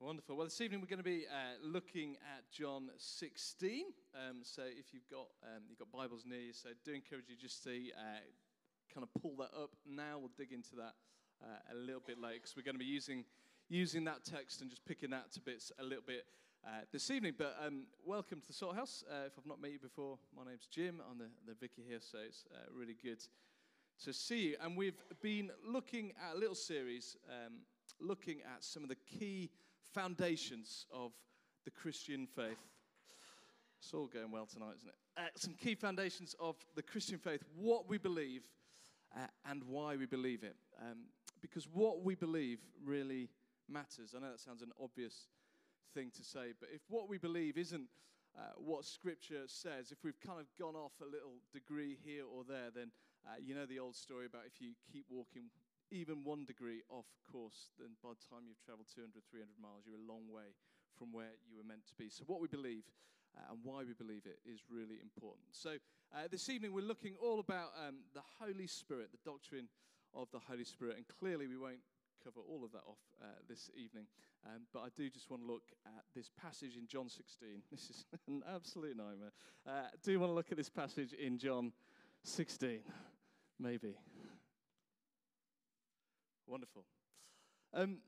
Wonderful. Well, this evening we're going to be uh, looking at John 16. Um, so if you've got um, you've got Bibles near you, so do encourage you just to uh, kind of pull that up now. We'll dig into that uh, a little bit later because we're going to be using using that text and just picking that to bits a little bit uh, this evening. But um, welcome to the Salt House. Uh, if I've not met you before, my name's Jim. I'm the, the vicar here, so it's uh, really good to see you. And we've been looking at a little series. Um, looking at some of the key foundations of the Christian faith. It's all going well tonight, isn't it? Uh, some key foundations of the Christian faith, what we believe uh, and why we believe it. Um, because what we believe really matters. I know that sounds an obvious thing to say, but if what we believe isn't uh, what Scripture says, if we've kind of gone off a little degree here or there, then uh, you know the old story about if you keep walking even one degree off course, then by the time you've traveled 200, 300 miles, you're a long way from where you were meant to be. So, what we believe uh, and why we believe it is really important. So, uh, this evening we're looking all about um, the Holy Spirit, the doctrine of the Holy Spirit, and clearly we won't cover all of that off uh, this evening. Um, but I do just want to look at this passage in John 16. This is an absolute nightmare. Uh, do you want to look at this passage in John 16? Maybe. Wonderful. Um,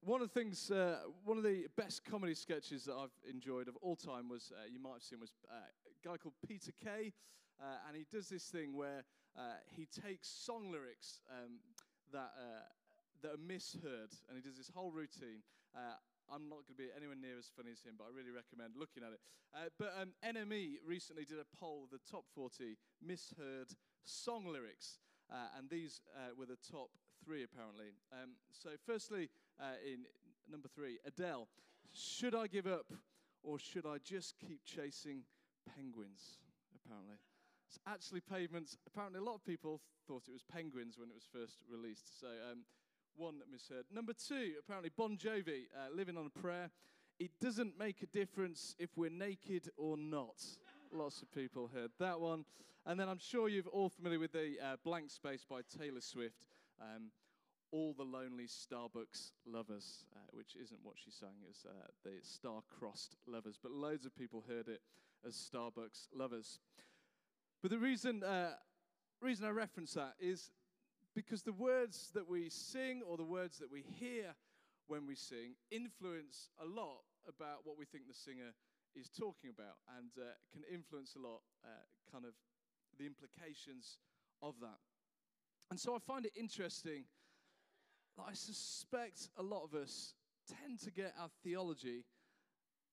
one of the things, uh, one of the best comedy sketches that I've enjoyed of all time was, uh, you might have seen, was uh, a guy called Peter Kay, uh, and he does this thing where uh, he takes song lyrics um, that, uh, that are misheard, and he does this whole routine. I'm not going to be anywhere near as funny as him, but I really recommend looking at it. but um, NME recently did a poll of the top 40 misheard song lyrics. And these were the top three, apparently. Um, so, firstly, uh, in number three, Adele. Should I give up or should I just keep chasing penguins? Apparently. It's actually pavements. Apparently, a lot of people thought it was penguins when it was first released. So, um, one that misheard. Number two, apparently, Bon Jovi, uh, Living on a Prayer. It doesn't make a difference if we're naked or not. Lots of people heard that one. And then I'm sure you're all familiar with the uh, Blank Space by Taylor Swift. Um, all the lonely Starbucks lovers, uh, which isn't what she sang as uh, the star-crossed lovers, but loads of people heard it as Starbucks lovers. But the reason, uh, reason I reference that is because the words that we sing or the words that we hear when we sing influence a lot about what we think the singer is talking about and uh, can influence a lot uh, kind of the implications of that. And so I find it interesting that I suspect a lot of us tend to get our theology,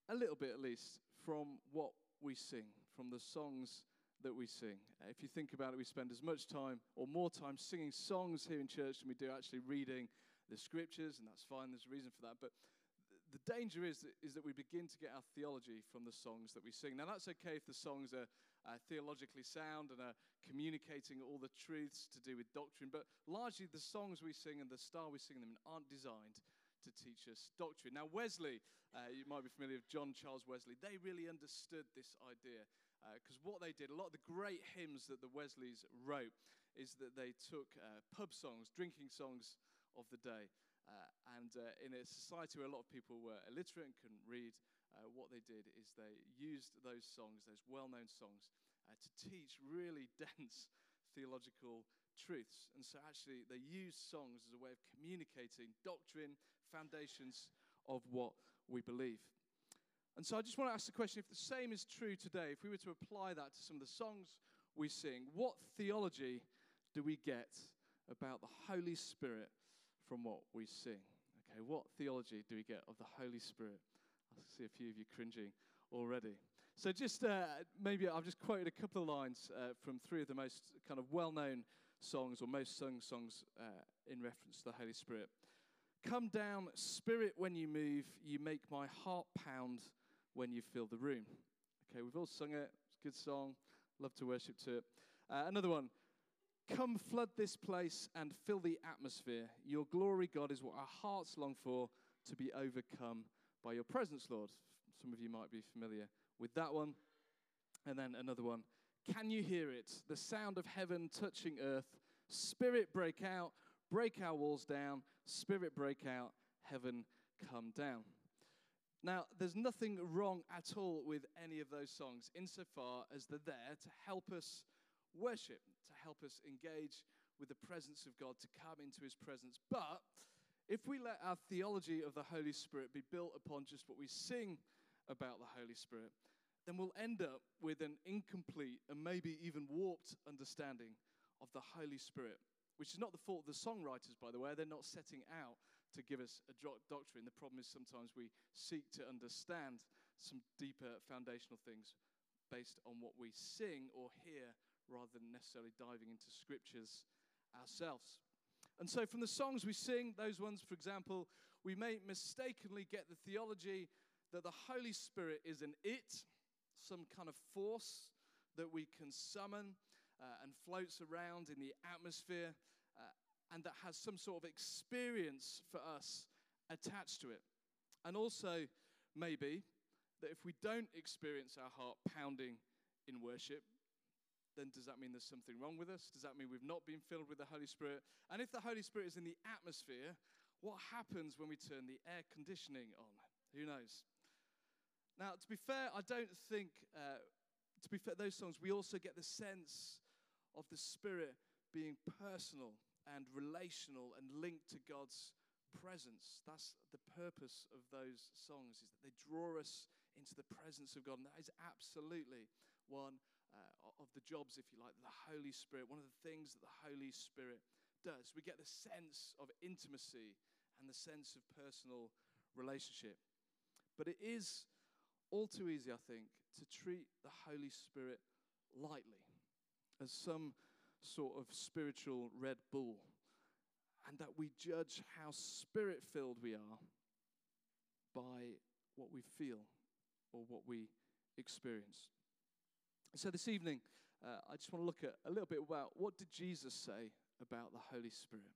a little bit at least, from what we sing, from the songs that we sing. If you think about it, we spend as much time or more time singing songs here in church than we do actually reading the scriptures, and that's fine, there's a reason for that. But the danger is that, is that we begin to get our theology from the songs that we sing. Now, that's okay if the songs are uh, theologically sound and are communicating all the truths to do with doctrine, but largely the songs we sing and the style we sing them in aren't designed to teach us doctrine. Now, Wesley, uh, you might be familiar with John Charles Wesley, they really understood this idea because uh, what they did, a lot of the great hymns that the Wesleys wrote, is that they took uh, pub songs, drinking songs of the day, uh, and uh, in a society where a lot of people were illiterate and couldn't read, uh, what they did is they used those songs, those well known songs, uh, to teach really dense theological truths. And so, actually, they used songs as a way of communicating doctrine, foundations of what we believe. And so, I just want to ask the question if the same is true today, if we were to apply that to some of the songs we sing, what theology do we get about the Holy Spirit from what we sing. Okay, what theology do we get of the Holy Spirit? See a few of you cringing already. So, just uh, maybe I've just quoted a couple of lines uh, from three of the most kind of well known songs or most sung songs uh, in reference to the Holy Spirit. Come down, Spirit, when you move, you make my heart pound when you fill the room. Okay, we've all sung it. It's a good song. Love to worship to it. Uh, another one. Come flood this place and fill the atmosphere. Your glory, God, is what our hearts long for to be overcome by your presence, Lord. Some of you might be familiar with that one. And then another one. Can you hear it? The sound of heaven touching earth. Spirit break out, break our walls down. Spirit break out, heaven come down. Now, there's nothing wrong at all with any of those songs insofar as they're there to help us worship, to help us engage with the presence of God, to come into his presence. But if we let our theology of the Holy Spirit be built upon just what we sing about the Holy Spirit, then we'll end up with an incomplete and maybe even warped understanding of the Holy Spirit, which is not the fault of the songwriters, by the way. They're not setting out to give us a doctrine. The problem is sometimes we seek to understand some deeper foundational things based on what we sing or hear rather than necessarily diving into scriptures ourselves. And so, from the songs we sing, those ones, for example, we may mistakenly get the theology that the Holy Spirit is an it, some kind of force that we can summon uh, and floats around in the atmosphere uh, and that has some sort of experience for us attached to it. And also, maybe, that if we don't experience our heart pounding in worship, then does that mean there's something wrong with us? Does that mean we've not been filled with the Holy Spirit? And if the Holy Spirit is in the atmosphere, what happens when we turn the air conditioning on? Who knows? Now, to be fair, I don't think, uh, to be fair, those songs, we also get the sense of the Spirit being personal and relational and linked to God's presence. That's the purpose of those songs, is that they draw us into the presence of God. And that is absolutely one uh, of the jobs, if you like, the Holy Spirit, one of the things that the Holy Spirit does. We get the sense of intimacy and the sense of personal relationship. But it is all too easy, I think, to treat the Holy Spirit lightly as some sort of spiritual Red Bull, and that we judge how spirit filled we are by what we feel or what we experience. So, this evening, uh, I just want to look at a little bit about what did Jesus say about the Holy Spirit?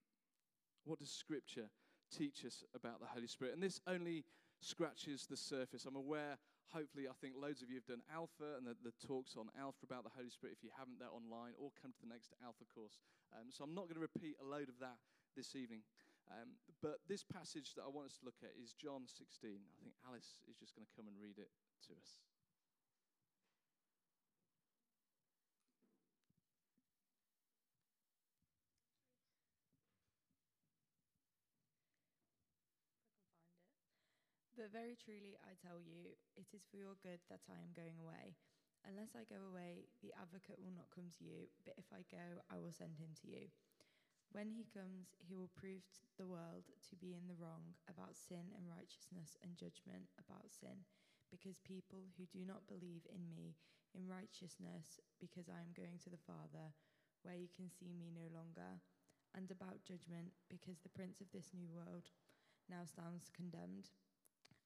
What does Scripture teach us about the Holy Spirit? And this only scratches the surface. I'm aware, hopefully, I think loads of you have done Alpha and the, the talks on Alpha about the Holy Spirit. If you haven't, they're online or come to the next Alpha course. Um, so I'm not going to repeat a load of that this evening. Um, but this passage that I want us to look at is John 16. I think Alice is just going to come and read it to us. Very truly, I tell you, it is for your good that I am going away. Unless I go away, the advocate will not come to you, but if I go, I will send him to you. When he comes, he will prove the world to be in the wrong about sin and righteousness and judgment about sin, because people who do not believe in me in righteousness, because I am going to the Father, where you can see me no longer, and about judgment, because the prince of this new world now stands condemned.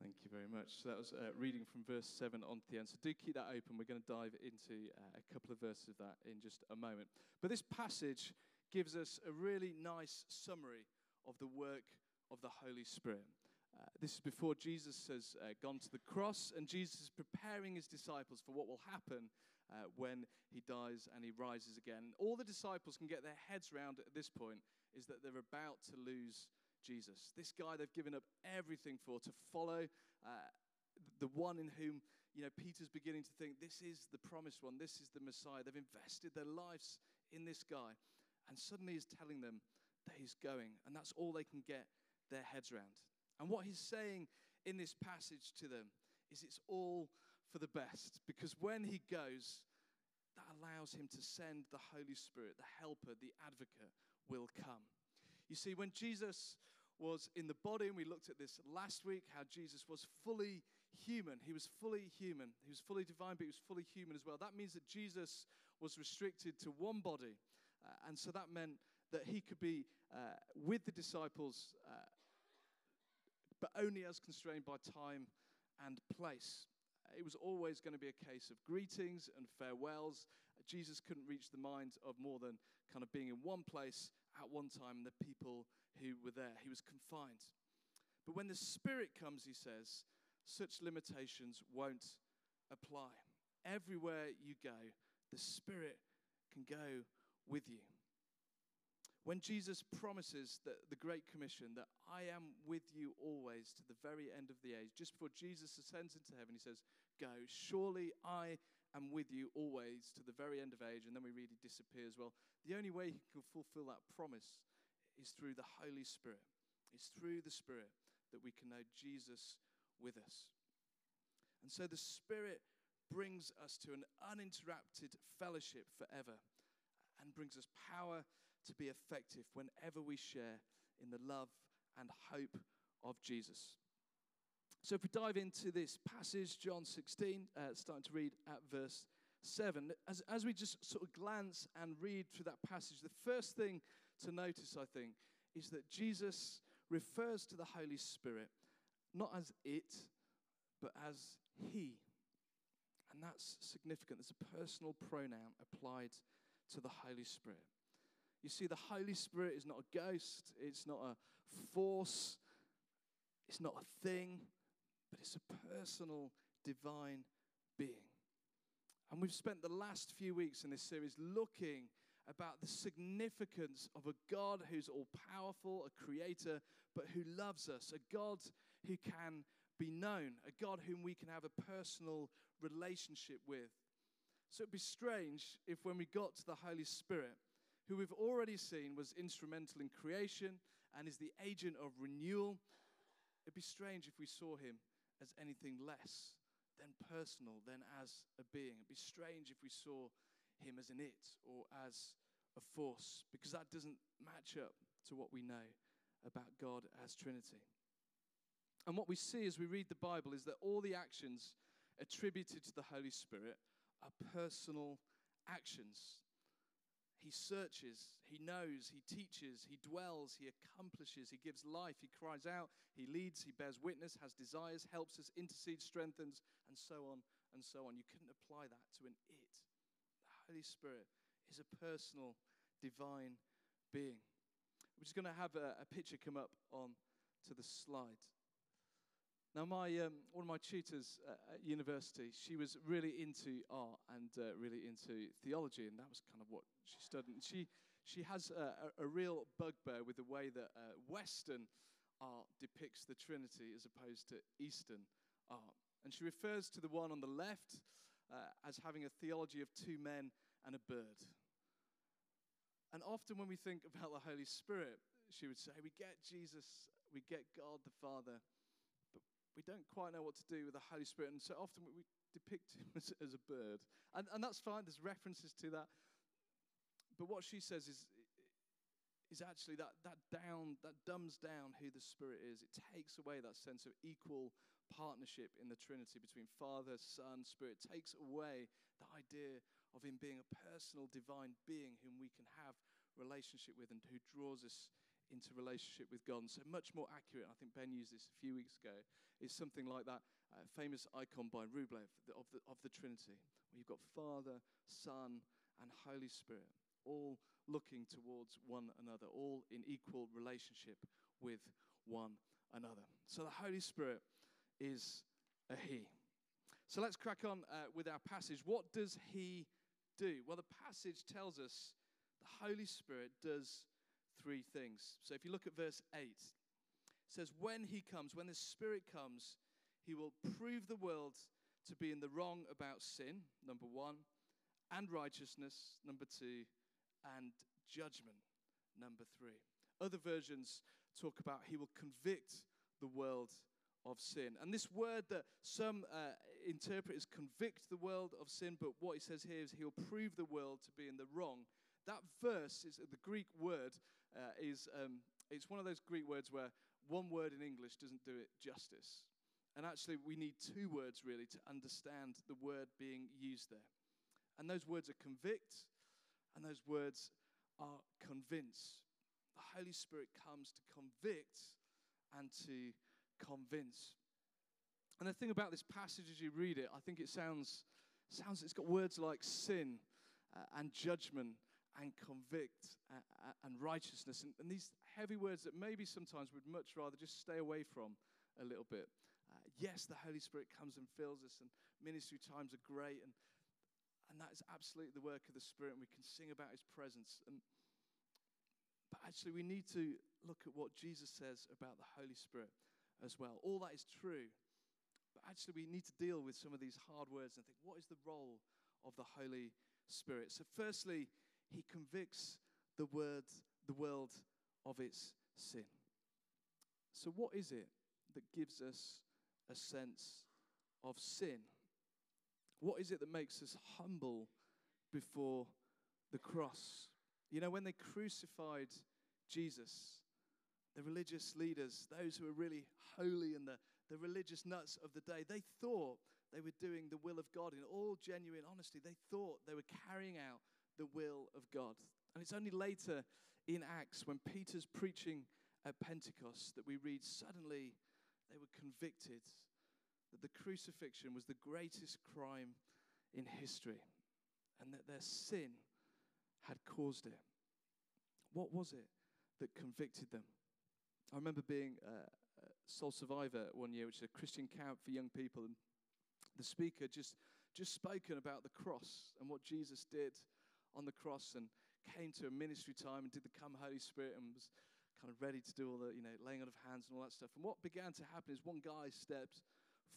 Thank you very much. So that was uh, reading from verse 7 on to the end. So do keep that open. We're going to dive into uh, a couple of verses of that in just a moment. But this passage gives us a really nice summary of the work of the Holy Spirit. Uh, this is before Jesus has uh, gone to the cross, and Jesus is preparing his disciples for what will happen uh, when he dies and he rises again. All the disciples can get their heads around at this point is that they're about to lose Jesus. This guy they've given up everything for to follow, uh, the one in whom you know Peter's beginning to think this is the promised one, this is the Messiah. They've invested their lives in this guy, and suddenly he's telling them that he's going, and that's all they can get their heads around. And what he's saying in this passage to them is it's all for the best because when he goes, that allows him to send the Holy Spirit, the helper, the advocate will come. You see, when Jesus was in the body, and we looked at this last week, how Jesus was fully human. He was fully human. He was fully divine, but he was fully human as well. That means that Jesus was restricted to one body. Uh, and so that meant that he could be uh, with the disciples, uh, but only as constrained by time and place. it was always going to be a case of greetings and farewells. Jesus couldn't reach the mind of more than kind of being in one place at one time the people who were there. He was confined. But when the Spirit comes, he says, such limitations won't apply. Everywhere you go, the Spirit can go with you. When Jesus promises that the Great Commission, that I am with you always to the very end of the age, just before Jesus ascends into heaven, he says, Go, surely I am with you always to the very end of age. And then we read he disappears. Well, the only way he can fulfill that promise is through the Holy Spirit. It's through the Spirit that we can know Jesus with us. And so the Spirit brings us to an uninterrupted fellowship forever and brings us power to be effective whenever we share in the love and hope of Jesus. So, if we dive into this passage, John 16, uh, starting to read at verse 7, as, as we just sort of glance and read through that passage, the first thing to notice, I think, is that Jesus refers to the Holy Spirit not as it, but as He. And that's significant. There's a personal pronoun applied to the Holy Spirit. You see, the Holy Spirit is not a ghost, it's not a force, it's not a thing, but it's a personal, divine being. And we've spent the last few weeks in this series looking about the significance of a God who's all powerful, a creator, but who loves us, a God who can be known, a God whom we can have a personal relationship with. So it'd be strange if, when we got to the Holy Spirit, who we've already seen was instrumental in creation and is the agent of renewal, it'd be strange if we saw him as anything less than personal, than as a being. It'd be strange if we saw him as an it or as a force, because that doesn't match up to what we know about God as Trinity. And what we see as we read the Bible is that all the actions attributed to the Holy Spirit are personal actions. He searches, he knows, he teaches, he dwells, he accomplishes, he gives life, he cries out, he leads, he bears witness, has desires, helps us, intercedes, strengthens, and so on and so on. You couldn't apply that to an it. The Holy Spirit is a personal, divine being. We're just going to have a, a picture come up on to the slide. Now, my, um, one of my tutors at university, she was really into art and uh, really into theology, and that was kind of what she studied. And she, she has a, a, a real bugbear with the way that uh, Western art depicts the Trinity as opposed to Eastern art. And she refers to the one on the left uh, as having a theology of two men and a bird. And often when we think about the Holy Spirit, she would say, we get Jesus, we get God the Father we don't quite know what to do with the Holy Spirit, and so often we depict him as, as a bird. And, and that's fine, there's references to that. But what she says is, is actually that, that down, that dumbs down who the Spirit is. It takes away that sense of equal partnership in the Trinity between Father, Son, Spirit. It takes away the idea of him being a personal divine being whom we can have relationship with and who draws us into relationship with God. And so much more accurate, I think Ben used this a few weeks ago, is something like that uh, famous icon by Rublev of, the, of the Trinity, where you've got Father, Son, and Holy Spirit, all looking towards one another, all in equal relationship with one another. So the Holy Spirit is a He. So let's crack on uh, with our passage. What does He do? Well, the passage tells us the Holy Spirit does three things. So if you look at verse 8, it says, When he comes, when the Spirit comes, he will prove the world to be in the wrong about sin, number one, and righteousness, number two, and judgment, number three. Other versions talk about he will convict the world of sin. And this word that some uh, interpret as convict the world of sin, but what he says here is he'll prove the world to be in the wrong. That verse is the Greek word uh, is um, it's one of those Greek words where one word in English doesn't do it justice. And actually, we need two words really to understand the word being used there. And those words are convict, and those words are convince. The Holy Spirit comes to convict and to convince. And the thing about this passage as you read it, I think it sounds, sounds it's got words like sin uh, and judgment and convict uh, uh, and righteousness and, and, these heavy words that maybe sometimes we'd much rather just stay away from a little bit. Uh, yes, the Holy Spirit comes and fills us, and ministry times are great, and, and that is absolutely the work of the Spirit, and we can sing about His presence. And, but actually, we need to look at what Jesus says about the Holy Spirit as well. All that is true. But actually, we need to deal with some of these hard words and think, what is the role of the Holy Spirit? So, firstly, he convicts the word, the world of its sin. So, what is it that gives us a sense of sin? What is it that makes us humble before the cross? You know, when they crucified Jesus, the religious leaders, those who were really holy and the, the religious nuts of the day, they thought they were doing the will of God in all genuine honesty. They thought they were carrying out the will of God. And it's only later in Acts when Peter's preaching at Pentecost that we read suddenly they were convicted that the crucifixion was the greatest crime in history and that their sin had caused it. What was it that convicted them? I remember being a Soul Survivor one year, which is a Christian camp for young people, and the speaker just just spoken about the cross and what Jesus did on the cross, and came to a ministry time and did the Come Holy Spirit, and was kind of ready to do all the you know laying on of hands and all that stuff. And what began to happen is one guy stepped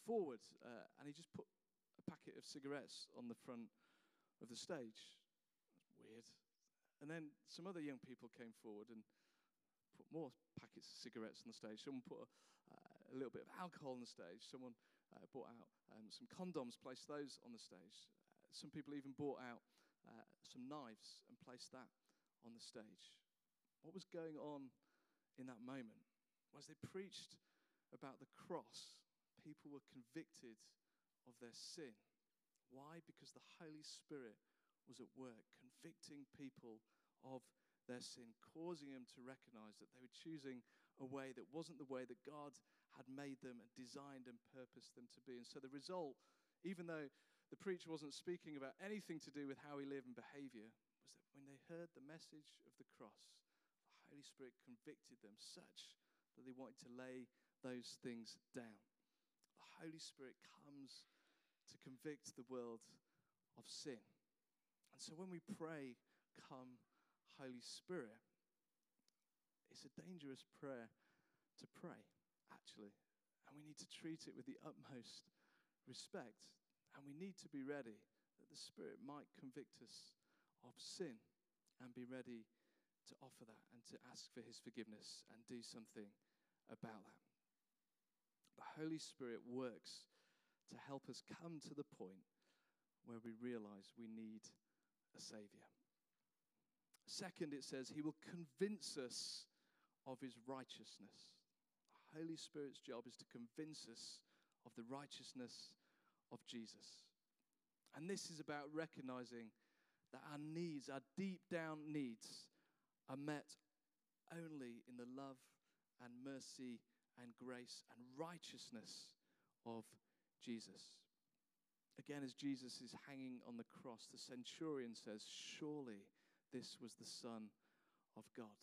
forward uh, and he just put a packet of cigarettes on the front of the stage. Weird. And then some other young people came forward and put more packets of cigarettes on the stage. Someone put a, uh, a little bit of alcohol on the stage. Someone uh, brought out um, some condoms, placed those on the stage. Uh, some people even brought out uh, some knives and placed that on the stage. What was going on in that moment? Was they preached about the cross, people were convicted of their sin. Why? Because the Holy Spirit was at work, convicting people of their sin, causing them to recognize that they were choosing a way that wasn't the way that God had made them and designed and purposed them to be. And so the result, even though the preacher wasn't speaking about anything to do with how we live and behavior, was that when they heard the message of the cross, the Holy Spirit convicted them such that they wanted to lay those things down. The Holy Spirit comes to convict the world of sin. And so when we pray, Come, Holy Spirit, it's a dangerous prayer to pray, actually. And we need to treat it with the utmost respect. And we need to be ready that the Spirit might convict us of sin and be ready to offer that and to ask for His forgiveness and do something about that. The Holy Spirit works to help us come to the point where we realize we need a Savior. Second, it says, He will convince us of His righteousness. The Holy Spirit's job is to convince us of the righteousness of Jesus. And this is about recognizing that our needs, our deep down needs, are met only in the love and mercy and grace and righteousness of Jesus. Again, as Jesus is hanging on the cross, the centurion says, Surely this was the Son of God.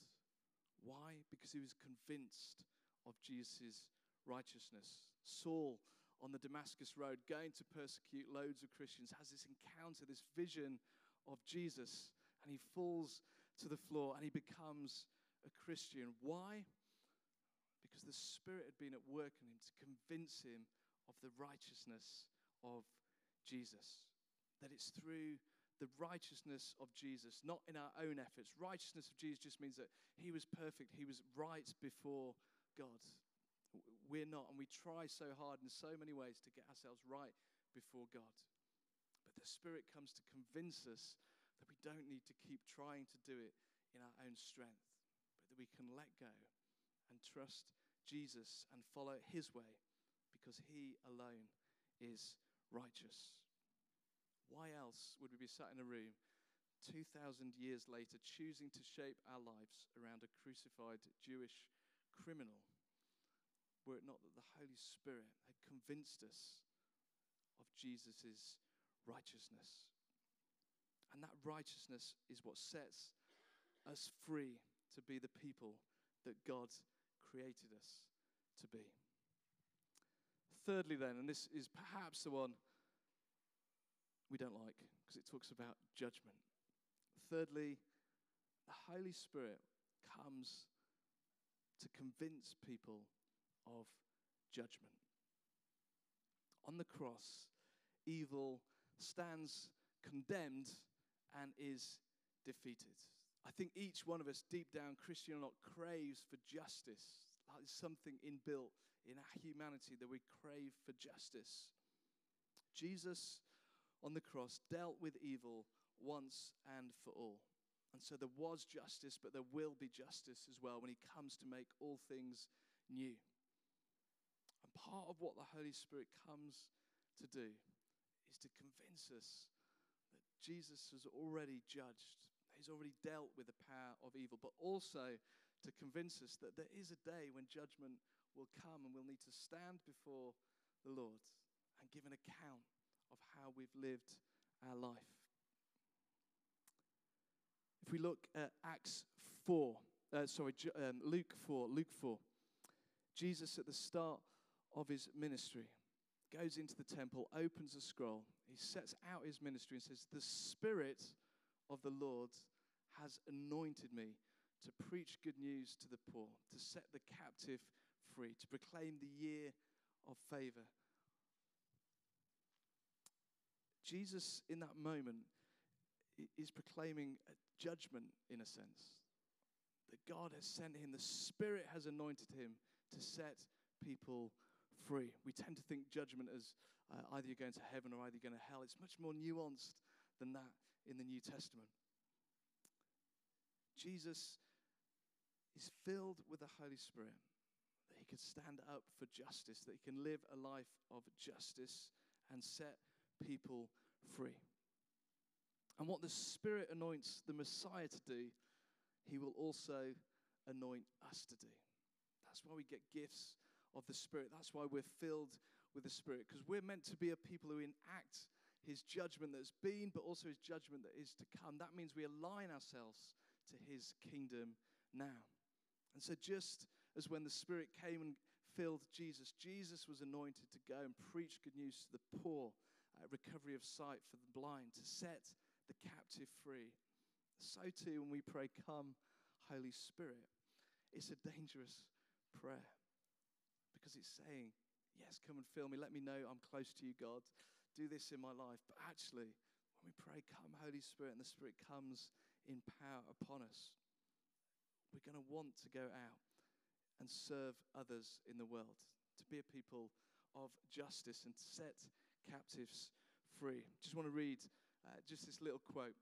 Why? Because he was convinced of Jesus' righteousness. Saul on the Damascus Road, going to persecute loads of Christians, has this encounter, this vision of Jesus, and he falls to the floor and he becomes a Christian. Why? Because the Spirit had been at work in him to convince him of the righteousness of Jesus. That it's through the righteousness of Jesus, not in our own efforts. Righteousness of Jesus just means that he was perfect, he was right before God. We're not, and we try so hard in so many ways to get ourselves right before God. But the Spirit comes to convince us that we don't need to keep trying to do it in our own strength, but that we can let go and trust Jesus and follow his way because he alone is righteous. Why else would we be sat in a room 2,000 years later choosing to shape our lives around a crucified Jewish criminal? Were it not that the Holy Spirit had convinced us of Jesus' righteousness. And that righteousness is what sets us free to be the people that God created us to be. Thirdly, then, and this is perhaps the one we don't like because it talks about judgment. Thirdly, the Holy Spirit comes to convince people of judgment. On the cross, evil stands condemned and is defeated. I think each one of us, deep down, Christian or not, craves for justice. There's something inbuilt in our humanity that we crave for justice. Jesus on the cross dealt with evil once and for all. And so there was justice, but there will be justice as well when he comes to make all things new. Part of what the Holy Spirit comes to do is to convince us that Jesus has already judged, he's already dealt with the power of evil, but also to convince us that there is a day when judgment will come and we'll need to stand before the Lord and give an account of how we've lived our life. If we look at Acts 4, uh, sorry, um, Luke 4, Luke 4, Jesus at the start of his ministry goes into the temple, opens a scroll, he sets out his ministry and says, The Spirit of the Lord has anointed me to preach good news to the poor, to set the captive free, to proclaim the year of favor. Jesus, in that moment, is proclaiming a judgment in a sense. That God has sent him, the Spirit has anointed him to set people free. We tend to think judgment as uh, either you're going to heaven or either you're going to hell. It's much more nuanced than that in the New Testament. Jesus is filled with the Holy Spirit, that he can stand up for justice, that he can live a life of justice and set people free. And what the Spirit anoints the Messiah to do, He will also anoint us to do. That's why we get gifts of the Spirit. That's why we're filled with the Spirit, because we're meant to be a people who enact His judgment that's been, but also His judgment that is to come. That means we align ourselves to His kingdom now. And so, just as when the Spirit came and filled Jesus, Jesus was anointed to go and preach good news to the poor, uh, recovery of sight for the blind, to set the captive free. So too, when we pray, Come, Holy Spirit, it's a dangerous prayer because it's saying, Yes, come and fill me. Let me know I'm close to you, God. Do this in my life. But actually, when we pray, Come, Holy Spirit, and the Spirit comes in power upon us, we're going to want to go out and serve others in the world, to be a people of justice and to set captives free. Just want to read uh, just this little quote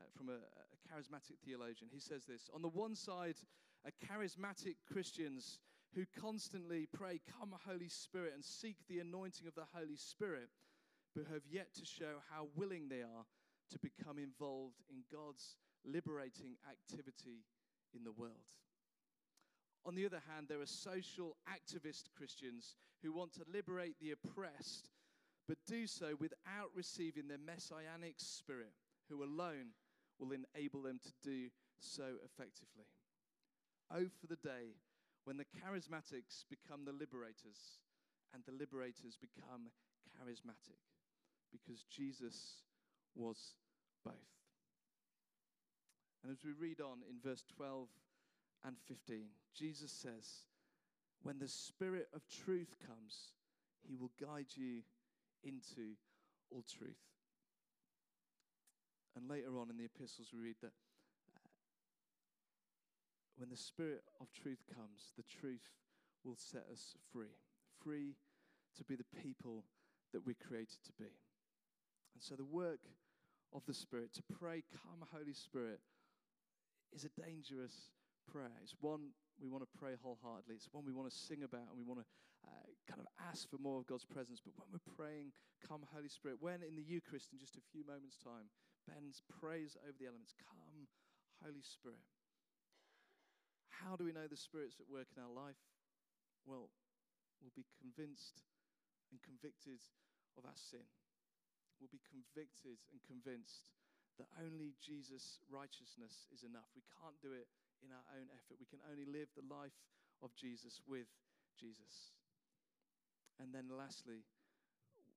uh, from a, a charismatic theologian. He says this On the one side, are charismatic Christians who constantly pray, Come, Holy Spirit, and seek the anointing of the Holy Spirit, but have yet to show how willing they are to become involved in God's liberating activity in the world. On the other hand, there are social activist Christians who want to liberate the oppressed but do so without receiving the messianic spirit, who alone will enable them to do so effectively. Oh, for the day when the charismatics become the liberators and the liberators become charismatic, because Jesus was both. And as we read on in verse 12 and 15, Jesus says, When the Spirit of truth comes, he will guide you into all truth. And later on in the epistles, we read that when the Spirit of truth comes, the truth will set us free, free to be the people that we're created to be. And so the work of the Spirit, to pray, Come, Holy Spirit, is a dangerous prayer. It's one we want to pray wholeheartedly. It's one we want to sing about and we want to uh, kind of ask for more of God's presence. But when we're praying, Come, Holy Spirit, when in the Eucharist, in just a few moments' time, Ben prays over the elements, Come, Holy Spirit. How do we know the Spirit's at work in our life? Well, we'll be convinced and convicted of our sin. We'll be convicted and convinced that only Jesus' righteousness is enough. We can't do it in our own effort. We can only live the life of Jesus with Jesus. And then, lastly,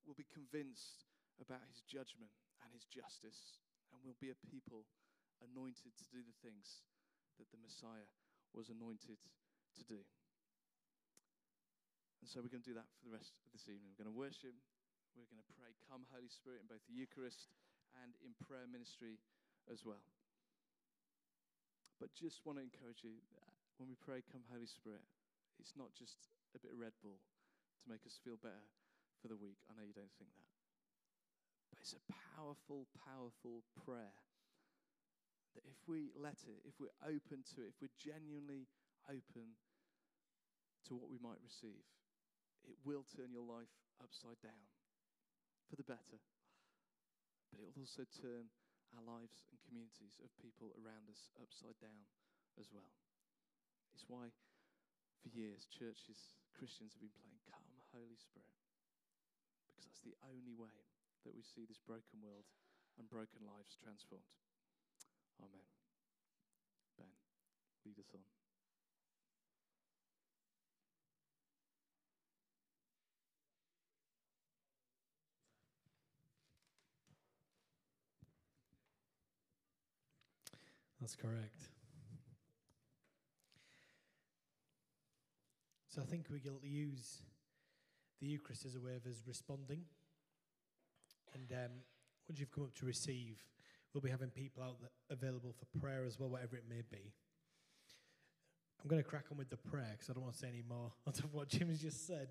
we'll be convinced about his judgment and his justice, and we'll be a people anointed to do the things that the Messiah was anointed to do. And so we're going to do that for the rest of this evening. We're going to worship, we're going to pray, Come, Holy Spirit, in both the Eucharist and in prayer ministry as well. But just want to encourage you uh, when we pray, Come, Holy Spirit, it's not just a bit of Red Bull to make us feel better for the week. I know you don't think that. But it's a powerful, powerful prayer that if we let it, if we're open to it, if we're genuinely open to what we might receive, it will turn your life upside down for the better. But it will also turn our lives and communities of people around us upside down as well. It's why, for years, churches, Christians have been playing Come, Holy Spirit, because that's the only way that we see this broken world and broken lives transformed. Amen. Ben, lead us on. That's correct. So I think we'll use the Eucharist as a way of us responding. And um, once you've come up to receive, we'll be having people out available for prayer as well, whatever it may be. I'm going to crack on with the prayer because I don't want to say any more on top of what Jim's just said.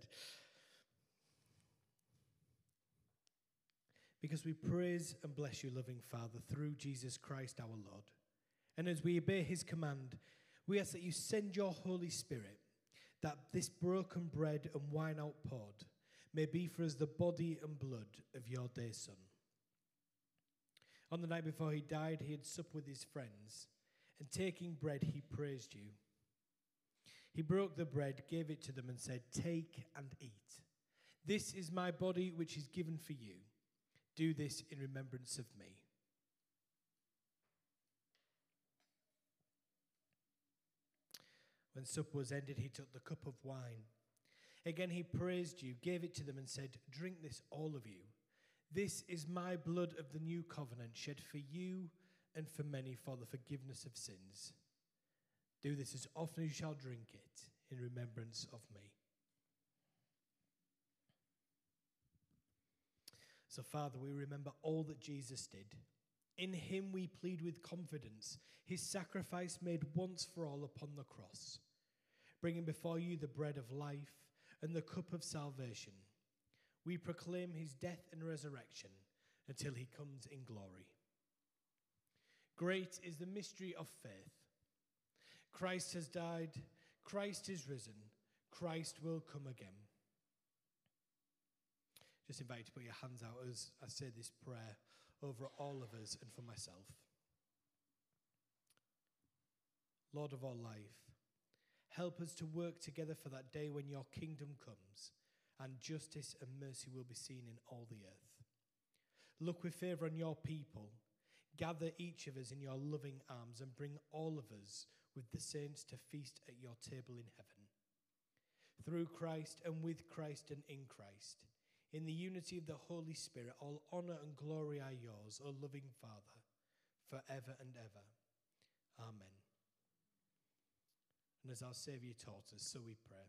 Because we praise and bless you, loving Father, through Jesus Christ our Lord. And as we obey his command, we ask that you send your Holy Spirit, that this broken bread and wine outpoured may be for us the body and blood of your dear Son. On the night before he died, he had supped with his friends, and taking bread, he praised you. He broke the bread, gave it to them, and said, Take and eat. This is my body, which is given for you. Do this in remembrance of me. When supper was ended, he took the cup of wine. Again, he praised you, gave it to them, and said, Drink this, all of you. This is my blood of the new covenant, shed for you and for many for the forgiveness of sins. Do this as often as you shall drink it in remembrance of me. So, Father, we remember all that Jesus did. In him we plead with confidence his sacrifice made once for all upon the cross, bringing before you the bread of life and the cup of salvation. We proclaim his death and resurrection until he comes in glory. Great is the mystery of faith. Christ has died, Christ is risen, Christ will come again. Just invite you to put your hands out as I say this prayer over all of us and for myself. Lord of all life, help us to work together for that day when your kingdom comes and justice and mercy will be seen in all the earth. Look with favour on your people. Gather each of us in your loving arms and bring all of us with the saints to feast at your table in heaven. Through Christ and with Christ and in Christ in the unity of the Holy Spirit, all honor and glory are yours, O loving Father, forever and ever. Amen. And as our Saviour taught us, so we pray.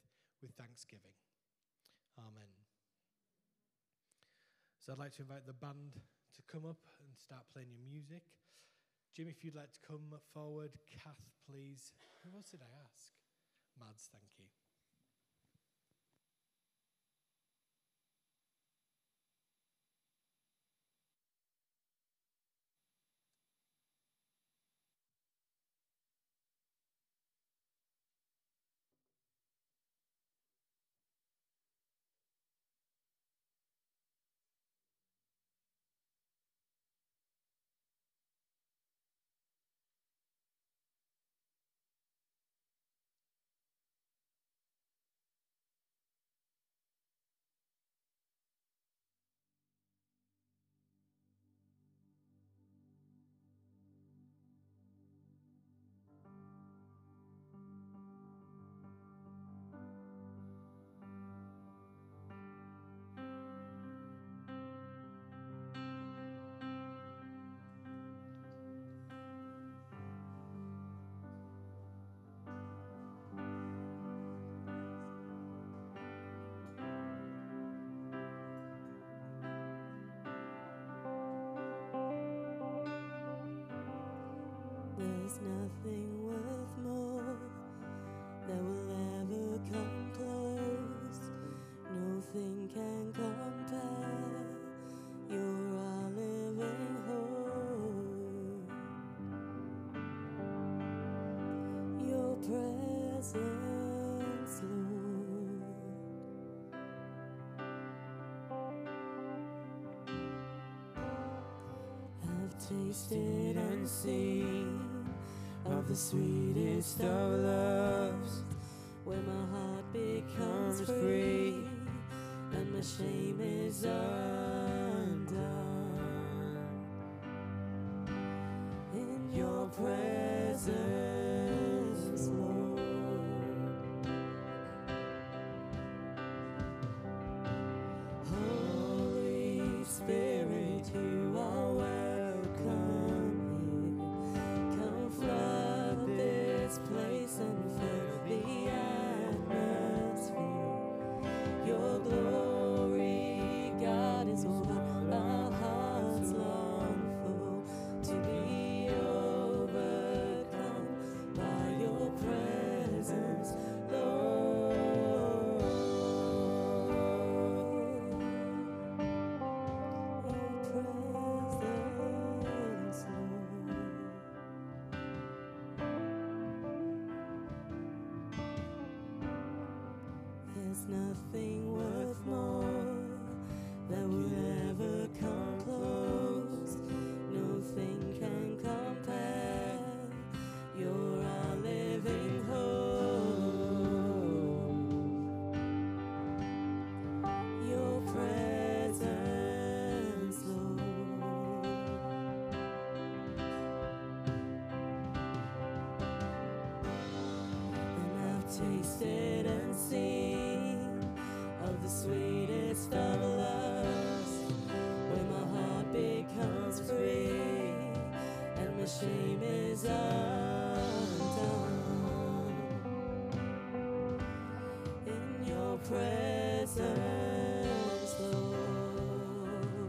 with thanksgiving. Amen. So I'd like to invite the band to come up and start playing your music. Jim, if you'd like to come forward. Kath, please. Who else did I ask? Mads, thank you. There's nothing worth more that will ever come close. Nothing can compare. You're our living hope. Your presence, Lord. I've tasted and seen of the sweetest of loves, where my heart becomes free and my shame is undone. In your presence, Lord. Holy Spirit, you There's nothing worth more that will ever come close. Nothing can compare. You're our living hope. Your presence, Lord. And I've tasted and seen sweetest of loves. When my heart becomes free and my shame is undone. In your prayer